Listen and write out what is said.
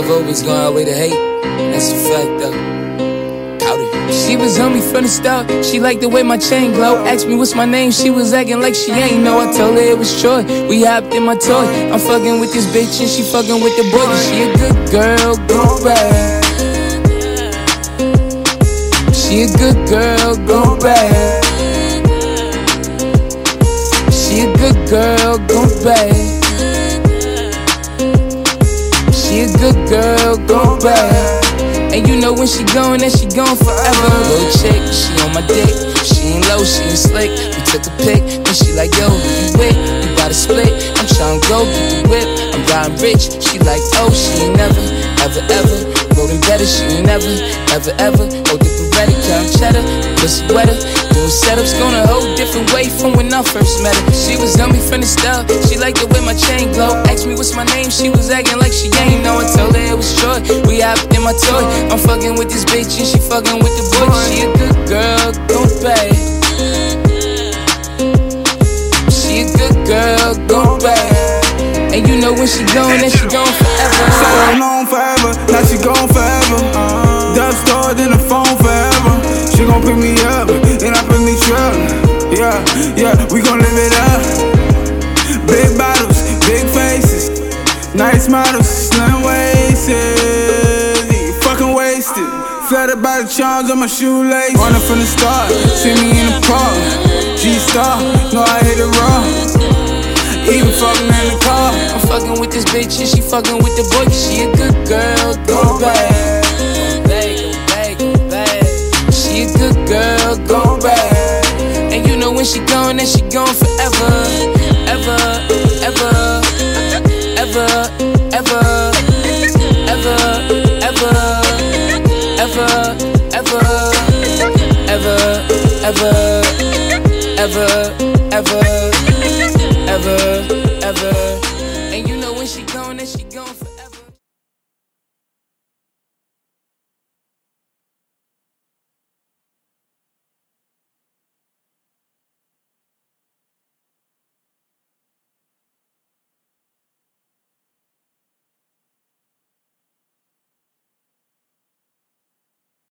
love always gonna outweigh the hate. That's a fact though. She was on me from the start. She liked the way my chain glow. Asked me what's my name. She was acting like she ain't know. I told her it was Troy. We hopped in my toy. I'm fucking with this bitch and she fucking with the boy. She a good girl, go back. She a good girl, go back. She a good girl, go back. She a good girl, go back. And you know when she gone, then she gone forever. Little chick, she on my dick. She ain't low, she ain't slick. We took a pic, then she like, yo, who you with? You got a split. I'm tryna go get the whip. I'm riding rich. She like, oh, she ain't never, ever, ever. Golden better, she ain't never, ever, ever. Oh, the Beretta, count cheddar, pussy wetter. Setups, going a whole different way from when I first met her. She was on me from the start. She liked the way my chain glow. Asked me what's my name, she was acting like she ain't know. I told her it was Troy. We hopped in my toy. I'm fucking with this bitch and she fucking with the boy. She a good girl, go pay. She a good girl, go back. And you know when she gone, then she gone forever. Staying on forever, now she gone forever. Dubb stored in the phone forever. She gon' pick me up, Yeah, yeah, we gon' live it up. Big bottles, big faces, nice models, slim waisted. Fucking wasted. Flattered by the charms on my shoelace. Running from the start, see me in the park. G Star, know I hit it raw. Even fucking in the car. I'm fucking with this bitch and she fucking with the boy. She a good girl, go back. When she gone, then she gone forever. Ever, ever, ever, ever, ever, ever, ever, ever, ever, ever, ever ever, ever. ever. And you know when she gone, then she gone forever.